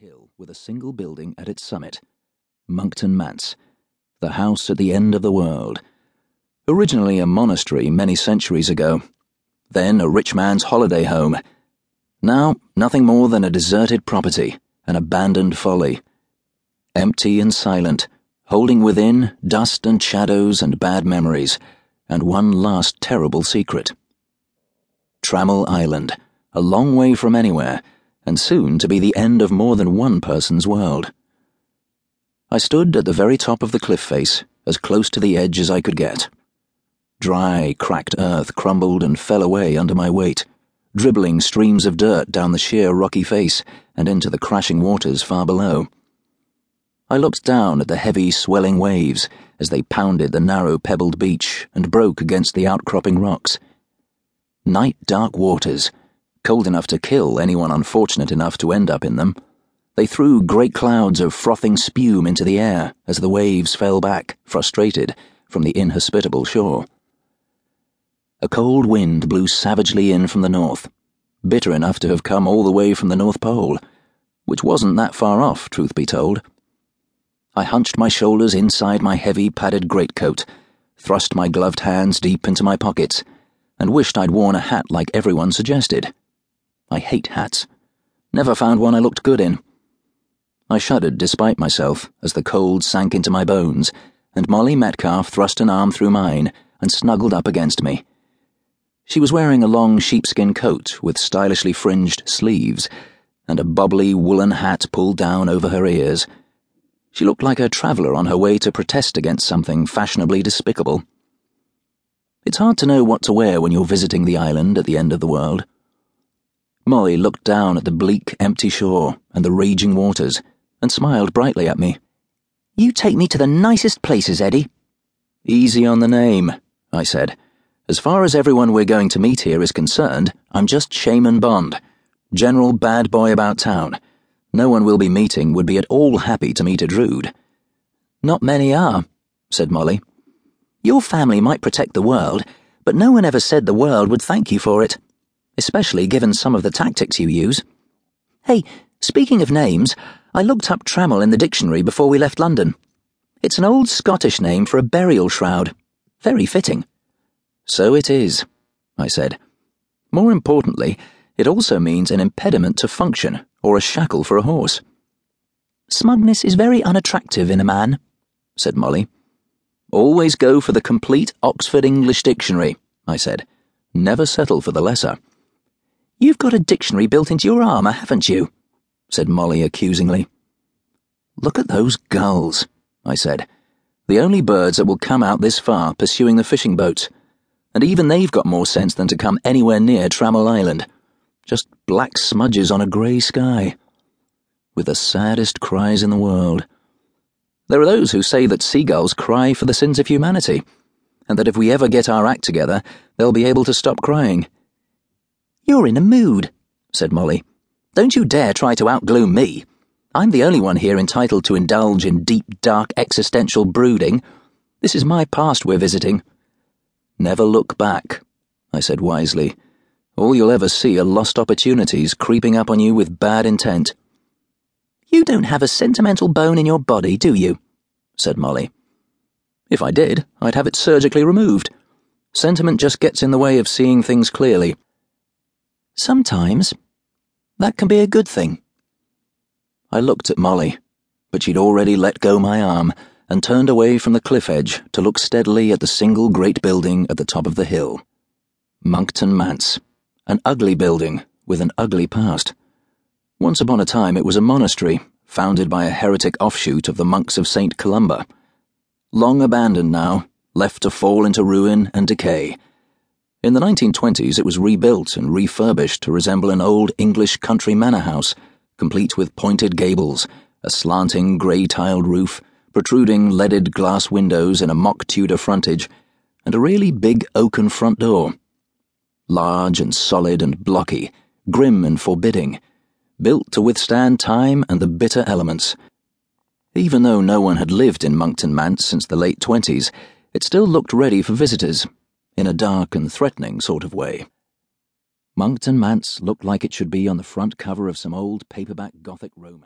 hill with a single building at its summit Monkton Manse, the house at the end of the world. Originally a monastery many centuries ago, then a rich man's holiday home. Now, nothing more than a deserted property, an abandoned folly. Empty and silent, holding within dust and shadows and bad memories, and one last terrible secret. Trammel Island, a long way from anywhere and soon to be the end of more than one person's world. I stood at the very top of the cliff face, as close to the edge as I could get. Dry, cracked earth crumbled and fell away under my weight, dribbling streams of dirt down the sheer rocky face and into the crashing waters far below. I looked down at the heavy, swelling waves as they pounded the narrow, pebbled beach and broke against the outcropping rocks. Night dark waters cold enough to kill anyone unfortunate enough to end up in them. They threw great clouds of frothing spume into the air as the waves fell back, frustrated, from the inhospitable shore. A cold wind blew savagely in from the north, bitter enough to have come all the way from the North Pole, which wasn't that far off, truth be told. I hunched my shoulders inside my heavy padded greatcoat, thrust my gloved hands deep into my pockets, and wished I'd worn a hat like everyone suggested. I hate hats. Never found one I looked good in. I shuddered despite myself as the cold sank into my bones, and Molly Metcalf thrust an arm through mine and snuggled up against me. She was wearing a long sheepskin coat with stylishly fringed sleeves and a bubbly woolen hat pulled down over her ears. She looked like a traveller on her way to protest against something fashionably despicable. It's hard to know what to wear when you're visiting the island at the end of the world. Molly looked down at the bleak, empty shore and the raging waters and smiled brightly at me. You take me to the nicest places, Eddie. Easy on the name, I said. As far as everyone we're going to meet here is concerned, I'm just Shaman Bond, general bad boy about town. No one we'll be meeting would be at all happy to meet a Drood. Not many are, said Molly. Your family might protect the world, but no one ever said the world would thank you for it especially given some of the tactics you use. Hey, speaking of names, I looked up Trammel in the dictionary before we left London. It's an old Scottish name for a burial shroud. Very fitting. So it is, I said. More importantly, it also means an impediment to function or a shackle for a horse. Smugness is very unattractive in a man, said Molly. Always go for the complete Oxford English Dictionary, I said. Never settle for the lesser. You've got a dictionary built into your armour, haven't you? said Molly accusingly. Look at those gulls, I said. The only birds that will come out this far pursuing the fishing boats. And even they've got more sense than to come anywhere near Trammel Island. Just black smudges on a grey sky. With the saddest cries in the world. There are those who say that seagulls cry for the sins of humanity, and that if we ever get our act together, they'll be able to stop crying. You're in a mood, said Molly. Don't you dare try to outgloom me. I'm the only one here entitled to indulge in deep, dark, existential brooding. This is my past we're visiting. Never look back, I said wisely. All you'll ever see are lost opportunities creeping up on you with bad intent. You don't have a sentimental bone in your body, do you? said Molly. If I did, I'd have it surgically removed. Sentiment just gets in the way of seeing things clearly. Sometimes. That can be a good thing. I looked at Molly, but she'd already let go my arm and turned away from the cliff edge to look steadily at the single great building at the top of the hill. Monkton Manse, an ugly building with an ugly past. Once upon a time it was a monastery, founded by a heretic offshoot of the monks of St. Columba. Long abandoned now, left to fall into ruin and decay in the 1920s, it was rebuilt and refurbished to resemble an old English country manor house, complete with pointed gables, a slanting grey tiled roof, protruding leaded glass windows in a mock Tudor frontage, and a really big oaken front door. Large and solid and blocky, grim and forbidding, built to withstand time and the bitter elements. Even though no one had lived in Monkton Manse since the late 20s, it still looked ready for visitors in a dark and threatening sort of way. Monkton Manse looked like it should be on the front cover of some old paperback Gothic romance.